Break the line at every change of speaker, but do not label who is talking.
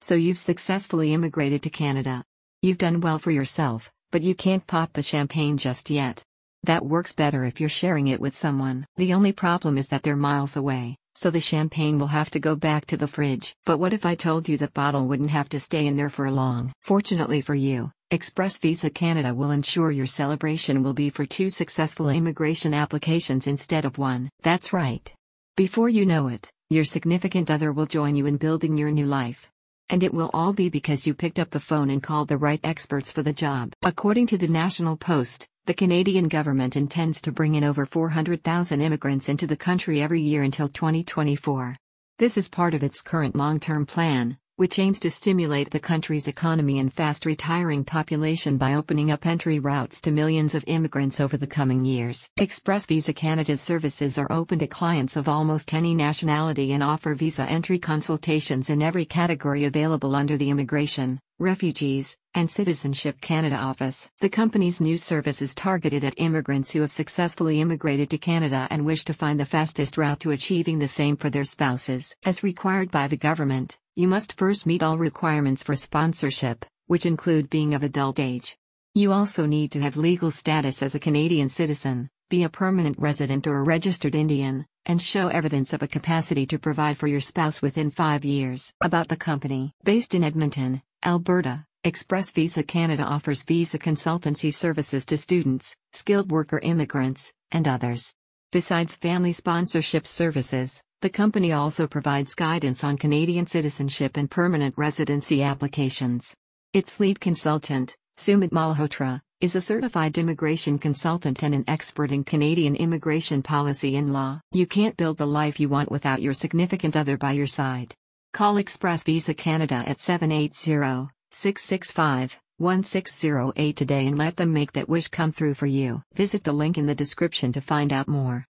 So you've successfully immigrated to Canada. You've done well for yourself, but you can't pop the champagne just yet. That works better if you're sharing it with someone. The only problem is that they're miles away, so the champagne will have to go back to the fridge. But what if I told you that bottle wouldn't have to stay in there for long? Fortunately for you, Express Visa Canada will ensure your celebration will be for two successful immigration applications instead of one. That's right. Before you know it, your significant other will join you in building your new life. And it will all be because you picked up the phone and called the right experts for the job. According to the National Post, the Canadian government intends to bring in over 400,000 immigrants into the country every year until 2024. This is part of its current long term plan, which aims to stimulate the country's economy and fast retiring population by opening up entry routes to millions of immigrants over the coming years. Express Visa Canada's services are open to clients of almost any nationality and offer visa entry consultations in every category available under the Immigration, Refugees, and Citizenship Canada office. The company's new service is targeted at immigrants who have successfully immigrated to Canada and wish to find the fastest route to achieving the same for their spouses. As required by the government, you must first meet all requirements for sponsorship, which include being of adult age. You also need to have legal status as a Canadian citizen, be a permanent resident or a registered Indian, and show evidence of a capacity to provide for your spouse within five years. About the company. Based in Edmonton, Alberta, Express Visa Canada offers visa consultancy services to students, skilled worker immigrants, and others. Besides family sponsorship services, the company also provides guidance on Canadian citizenship and permanent residency applications. Its lead consultant, Sumit Malhotra, is a certified immigration consultant and an expert in Canadian immigration policy and law. You can't build the life you want without your significant other by your side. Call Express Visa Canada at 780 665 1608 today and let them make that wish come through for you. Visit the link in the description to find out more.